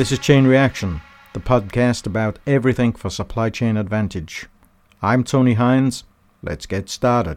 This is Chain Reaction, the podcast about everything for supply chain advantage. I'm Tony Hines. Let's get started.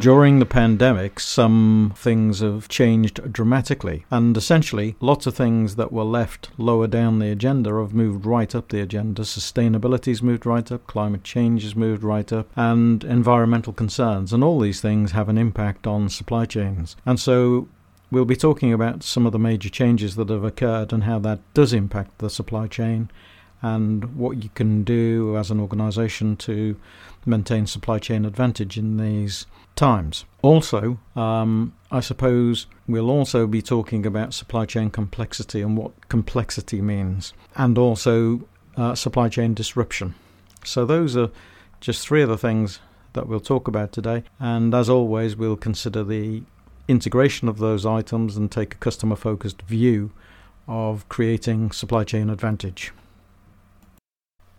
During the pandemic, some things have changed dramatically, and essentially, lots of things that were left lower down the agenda have moved right up the agenda. Sustainability's moved right up, climate change has moved right up, and environmental concerns. And all these things have an impact on supply chains. And so, we'll be talking about some of the major changes that have occurred and how that does impact the supply chain and what you can do as an organization to maintain supply chain advantage in these times. Also, um, I suppose we'll also be talking about supply chain complexity and what complexity means, and also uh, supply chain disruption. So, those are just three of the things that we'll talk about today. And as always, we'll consider the integration of those items and take a customer focused view of creating supply chain advantage.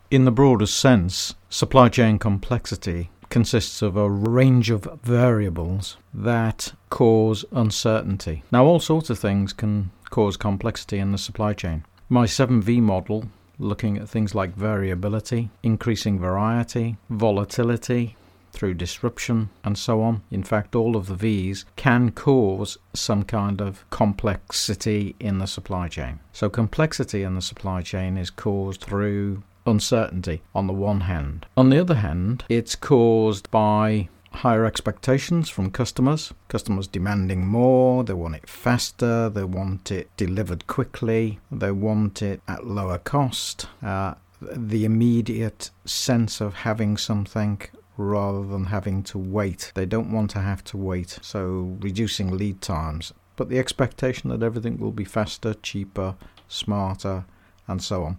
In the broadest sense, supply chain complexity consists of a range of variables that cause uncertainty. Now, all sorts of things can cause complexity in the supply chain. My 7V model, looking at things like variability, increasing variety, volatility, through disruption and so on. In fact, all of the V's can cause some kind of complexity in the supply chain. So, complexity in the supply chain is caused through uncertainty on the one hand. On the other hand, it's caused by higher expectations from customers. Customers demanding more, they want it faster, they want it delivered quickly, they want it at lower cost. Uh, the immediate sense of having something rather than having to wait. They don't want to have to wait, so reducing lead times. But the expectation that everything will be faster, cheaper, smarter, and so on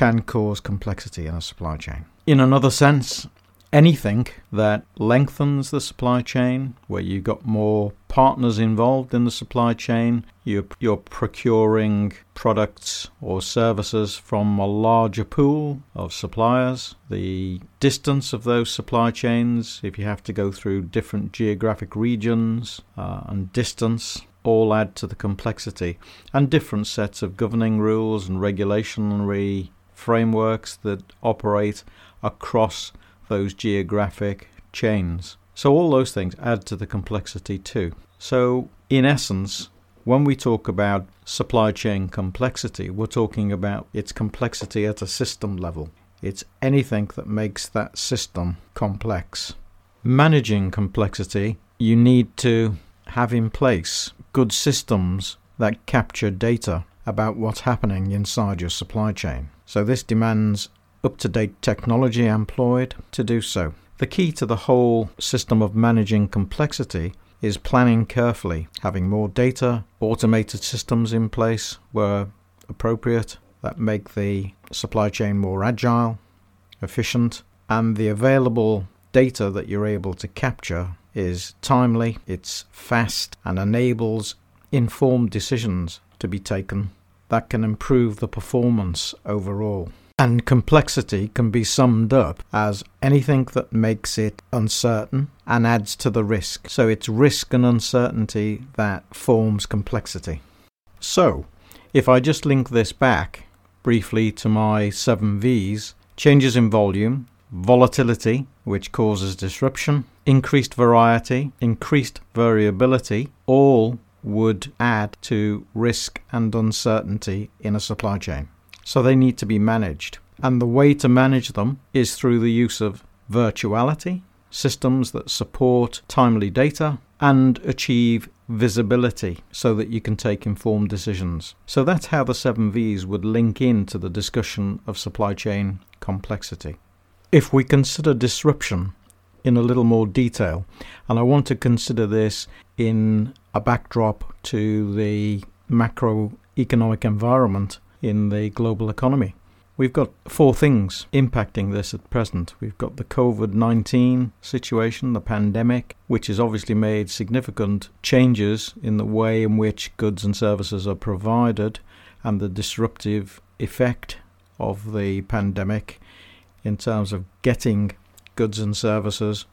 can cause complexity in a supply chain. In another sense, anything that lengthens the supply chain, where you've got more partners involved in the supply chain, you're, you're, procuring products or services from a larger pool of suppliers, the distance of those supply chains, if you have to go through different geographic regions uh, and distance. All add to the complexity, and different sets of governing rules and regulatory frameworks that operate across those geographic chains. So, all those things add to the complexity too. So, in essence, when we talk about supply chain complexity, we're talking about its complexity at a system level. It's anything that makes that system complex. Managing complexity, you need to have in place good systems that capture data about what's happening inside your supply chain. So this demands up to date technology employed to do so. The key to the whole system of managing complexity is planning carefully, having more data, automated systems in place where appropriate that make the supply chain more agile, efficient, and the available data that you're able to capture is timely, it's fast, and enables informed decisions to be taken that can improve the performance overall. And complexity can be summed up as anything that makes it uncertain and adds to the risk. So it's risk and uncertainty that forms complexity. So, if I just link this back briefly to my 7 V's changes in volume, volatility, which causes disruption, increased variety, increased variability, all would add to risk and uncertainty in a supply chain. So they need to be managed. And the way to manage them is through the use of virtuality, systems that support timely data, and achieve visibility so that you can take informed decisions. So that's how the 7 V's would link into the discussion of supply chain complexity. If we consider disruption in a little more detail, and I want to consider this in a backdrop to the macroeconomic environment in the global economy. We've got four things impacting this at present. We've got the COVID 19 situation, the pandemic, which has obviously made significant changes in the way in which goods and services are provided, and the disruptive effect of the pandemic in terms of getting goods and services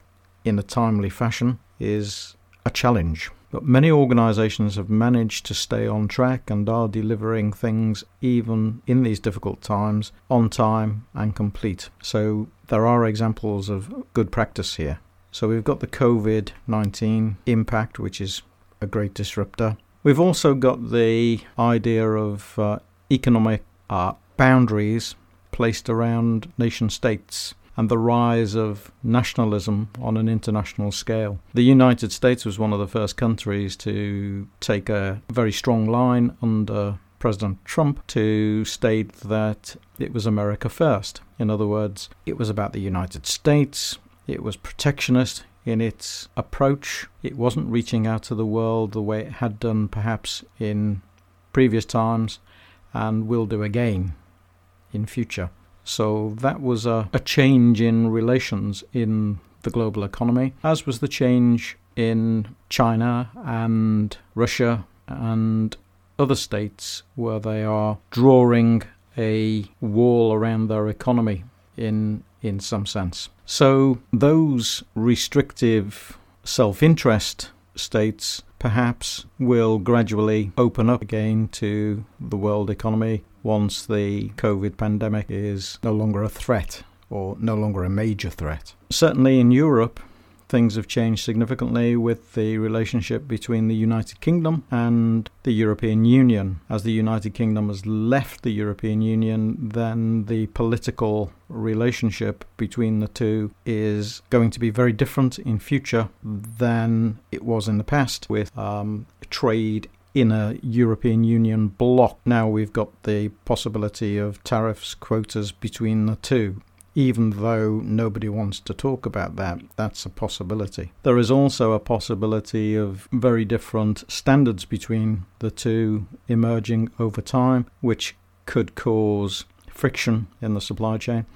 in a timely fashion is a challenge. But many organizations have managed to stay on track and are delivering things even in these difficult times on time and complete. So there are examples of good practice here. So we've got the COVID 19 impact, which is a great disruptor. We've also got the idea of uh, economic uh, boundaries placed around nation states and the rise of nationalism on an international scale. The United States was one of the first countries to take a very strong line under President Trump to state that it was America first. In other words, it was about the United States, it was protectionist in its approach, it wasn't reaching out to the world the way it had done perhaps in previous times and will do again in future. So that was a, a change in relations in the global economy, as was the change in China and Russia and other states where they are drawing a wall around their economy in in some sense. So those restrictive self-interest states perhaps will gradually open up again to the world economy once the COVID pandemic is no longer a threat or no longer a major threat. Certainly in Europe, things have changed significantly with the relationship between the United Kingdom and the European Union. As the United Kingdom has left the European Union, then the political relationship between the two is going to be very different in future than it was in the past with um, trade in a European Union bloc. Now we've got the possibility of tariffs, quotas between the two even though nobody wants to talk about that, that's a possibility. There is also a possibility of very different standards between the two emerging over time, which could cause friction in the supply chain.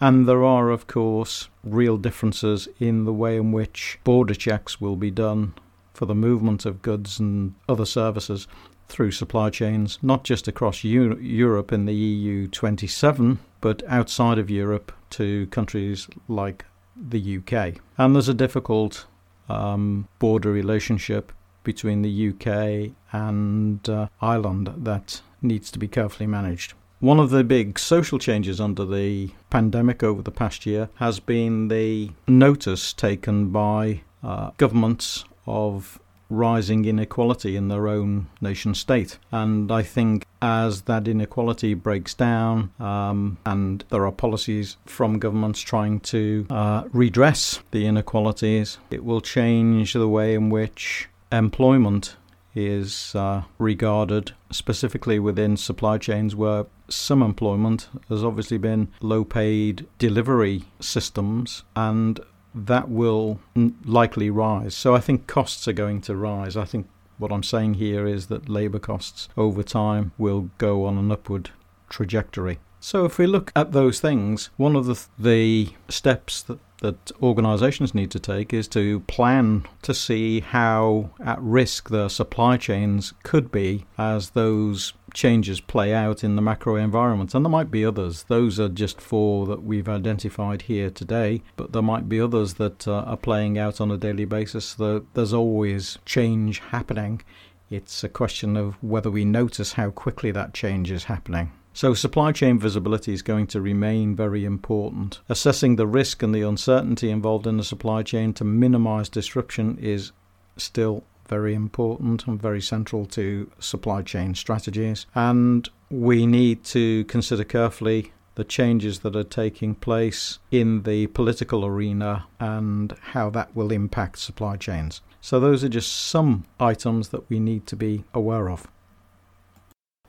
And there are, of course, real differences in the way in which border checks will be done for the movement of goods and other services through supply chains, not just across Europe in the EU 27, but outside of Europe to countries like the UK. And there's a difficult um, border relationship between the UK and uh, Ireland that needs to be carefully managed. One of the big social changes under the pandemic over the past year has been the notice taken by uh, governments of rising inequality in their own nation state. And I think as that inequality breaks down um, and there are policies from governments trying to uh, redress the inequalities, it will change the way in which employment is uh, regarded, specifically within supply chains where some employment has obviously been low paid delivery systems and that will likely rise. So I think costs are going to rise. I think what I'm saying here is that labour costs over time will go on an upward trajectory. So if we look at those things, one of the, the steps that that organizations need to take is to plan to see how at risk their supply chains could be as those changes play out in the macro environment. And there might be others. Those are just four that we've identified here today, but there might be others that uh, are playing out on a daily basis. There's always change happening. It's a question of whether we notice how quickly that change is happening. So, supply chain visibility is going to remain very important. Assessing the risk and the uncertainty involved in the supply chain to minimize disruption is still very important and very central to supply chain strategies. And we need to consider carefully the changes that are taking place in the political arena and how that will impact supply chains. So, those are just some items that we need to be aware of.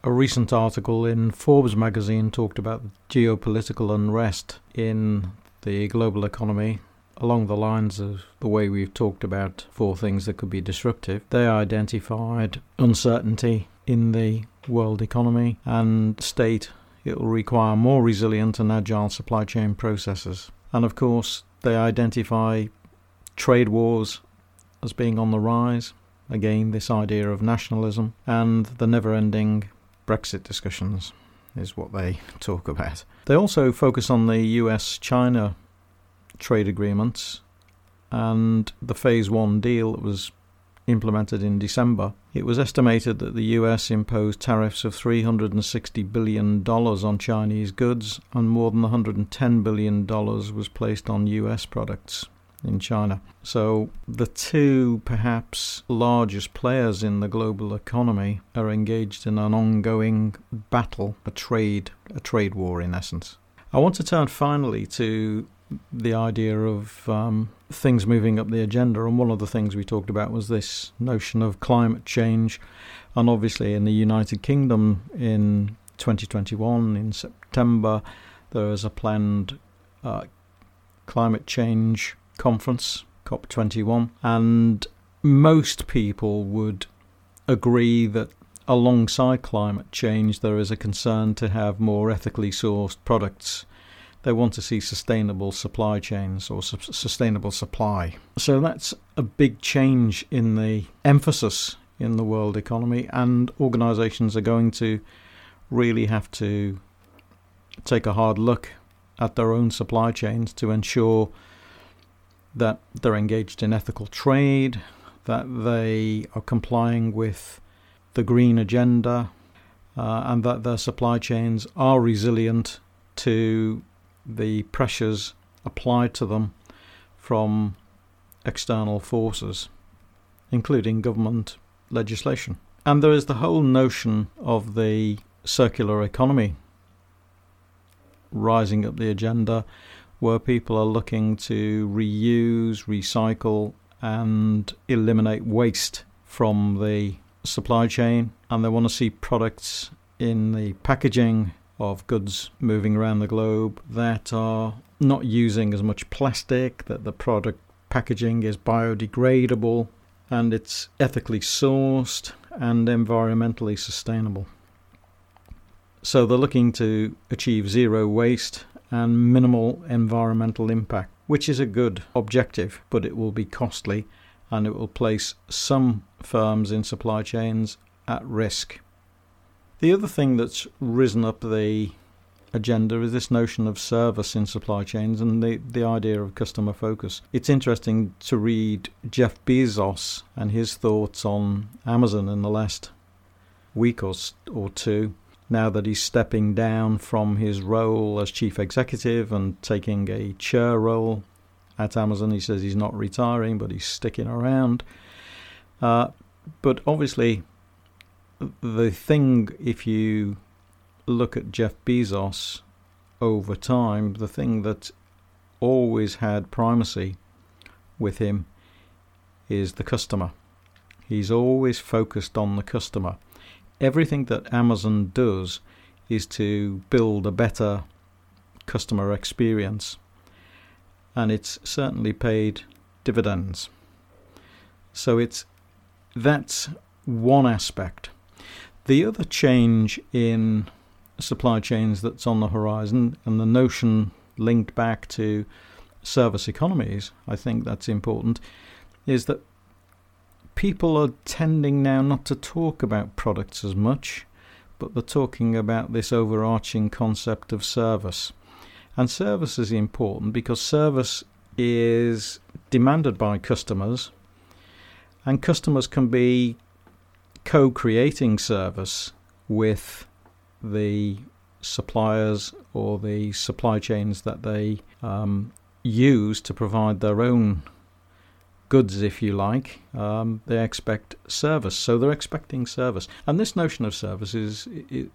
A recent article in Forbes magazine talked about geopolitical unrest in the global economy along the lines of the way we've talked about four things that could be disruptive. They identified uncertainty in the world economy and state it will require more resilient and agile supply chain processes. And of course, they identify trade wars as being on the rise. Again, this idea of nationalism and the never ending Brexit discussions. is what they talk about. They also focus on the US China trade agreements and the Phase 1 deal that was implemented in December. It was estimated that the US imposed tariffs of $360 billion on Chinese goods, and more than $110 billion was placed on US products in China. So the two perhaps largest players in the global economy are engaged in an ongoing battle, a trade, a trade war in essence. I want to turn finally to the idea of um, things moving up the agenda, and one of the things we talked about was this notion of climate change, and obviously in the United Kingdom in 2021 in September there is a planned uh, climate change conference, COP21, and most people would agree that alongside climate change, there is a concern to have more ethically sourced products. They want to see sustainable supply chains or su- sustainable supply. So that's a big change in the emphasis in the world economy, and organizations are going to really have to take a hard look at their own supply chains to ensure that they're engaged in ethical trade, that they are complying with the green agenda, uh, and that their supply chains are resilient to the pressures applied to them from external forces, including government legislation. And there is the whole notion of the circular economy rising up the agenda, where people are looking to reuse, recycle, and eliminate waste from the supply chain. And they want to see products in the packaging of goods moving around the globe that are not using as much plastic, that the product packaging is biodegradable and it's ethically sourced and environmentally sustainable. So they're looking to achieve zero waste and minimal environmental impact, which is a good objective, but it will be costly and it will place some firms in supply chains at risk. The other thing that's risen up the agenda is this notion of service in supply chains and the, the idea of customer focus. It's interesting to read Jeff Bezos and his thoughts on Amazon in the last week or, or two now that he's stepping down from his role as chief executive and taking a chair role at Amazon. He says he's not retiring, but he's sticking around. Uh, but obviously, the thing, if you look at Jeff Bezos over time, the thing that always had primacy with him is the customer. He's always focused on the customer everything that Amazon does is to build a better customer experience, and it's certainly paid dividends. So it's that's one aspect. The other change in supply chains that's on the horizon, and the notion linked back to service economies, I think that's important, is that people are tending now not to talk about products as much, but they're talking about this overarching concept of service. And service is important because service is demanded by customers, and customers can be co creating service with the suppliers or the supply chains that they um, use to provide their own goods, if you like. Um, they expect service, so they're expecting service, and this notion of service is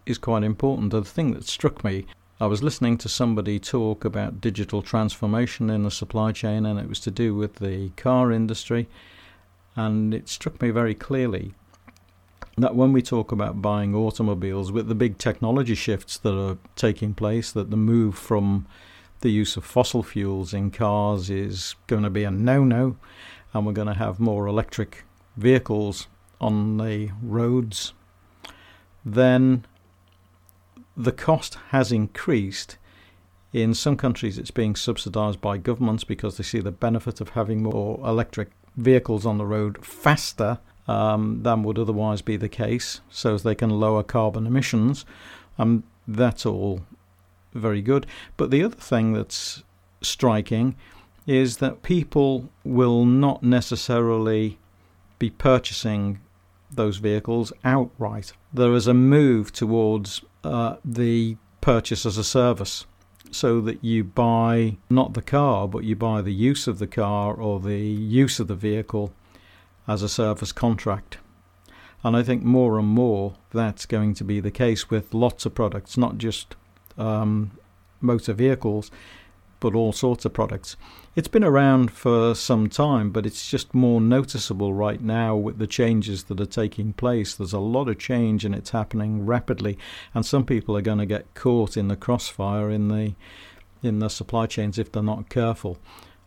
is quite important. The thing that struck me, I was listening to somebody talk about digital transformation in the supply chain, and it was to do with the car industry, and it struck me very clearly that when we talk about buying automobiles, with the big technology shifts that are taking place, that the move from the use of fossil fuels in cars is going to be a no no and we're going to have more electric vehicles on the roads, then the cost has increased. In some countries, it's being subsidized by governments because they see the benefit of having more electric vehicles on the road faster um, than would otherwise be the case, so as they can lower carbon emissions. Um, that's all very good. But the other thing that's striking is that people will not necessarily be purchasing those vehicles outright. There is a move towards uh, the purchase as a service so that you buy not the car, but you buy the use of the car or the use of the vehicle as a service contract. And I think more and more that's going to be the case with lots of products, not just um, motor vehicles, but all sorts of products. It's been around for some time, but it's just more noticeable right now with the changes that are taking place. There's a lot of change and it's happening rapidly, and some people are going to get caught in the crossfire in the in the supply chains if they're not careful.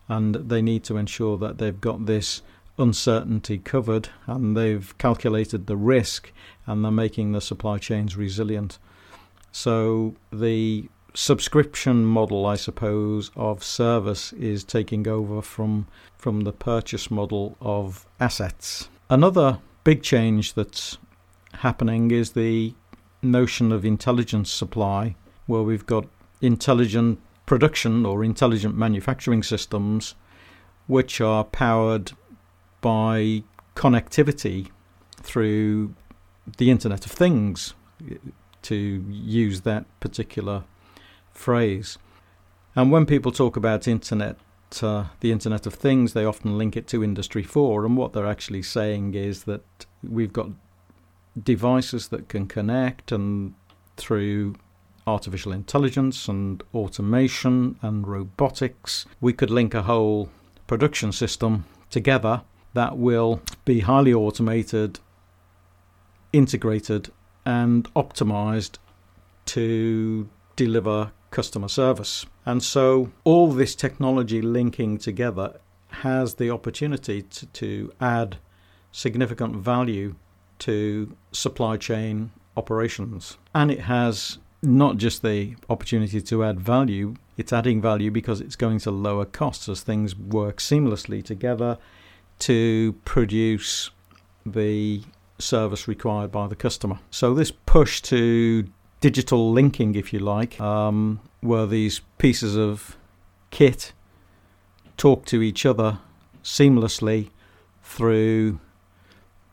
And they need to ensure that they've got this uncertainty covered and they've calculated the risk and they're making the supply chains resilient. So the subscription model, I suppose, of service is taking over from from the purchase model of assets. Another big change that's happening is the notion of intelligence supply, where we've got intelligent production or intelligent manufacturing systems which are powered by connectivity through the Internet of Things, to use that particular phrase. And when people talk about internet, uh, the Internet of Things, they often link it to Industry 4. And what they're actually saying is that we've got devices that can connect, and through artificial intelligence and automation and robotics, we could link a whole production system together that will be highly automated, integrated, and optimized to deliver customer service. And so all this technology linking together has the opportunity to, to add significant value to supply chain operations. And it has not just the opportunity to add value, it's adding value because it's going to lower costs as things work seamlessly together to produce the service required by the customer. So, this push to digital linking, if you like, um, where these pieces of kit talk to each other seamlessly through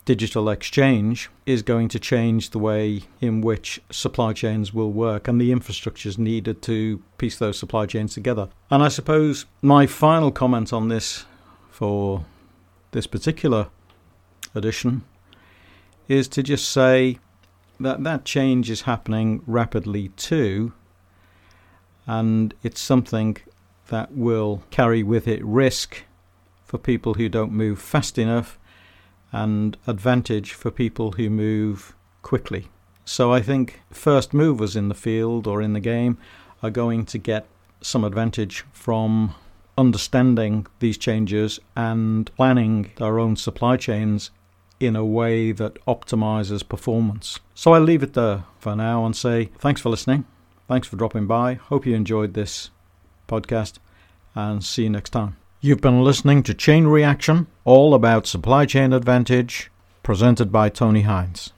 digital exchange is going to change the way in which supply chains will work and the infrastructures needed to piece those supply chains together. And I suppose my final comment on this for this particular edition is to just say that that change is happening rapidly too, and it's something that will carry with it risk for people who don't move fast enough and advantage for people who move quickly. So I think first movers in the field or in the game are going to get some advantage from understanding these changes and planning their own supply chains in a way that optimizes performance. So I'll leave it there for now and say thanks for listening. Thanks for dropping by. Hope you enjoyed this podcast and see you next time. You've been listening to Chain Reaction, all about supply chain advantage, presented by Tony Hines.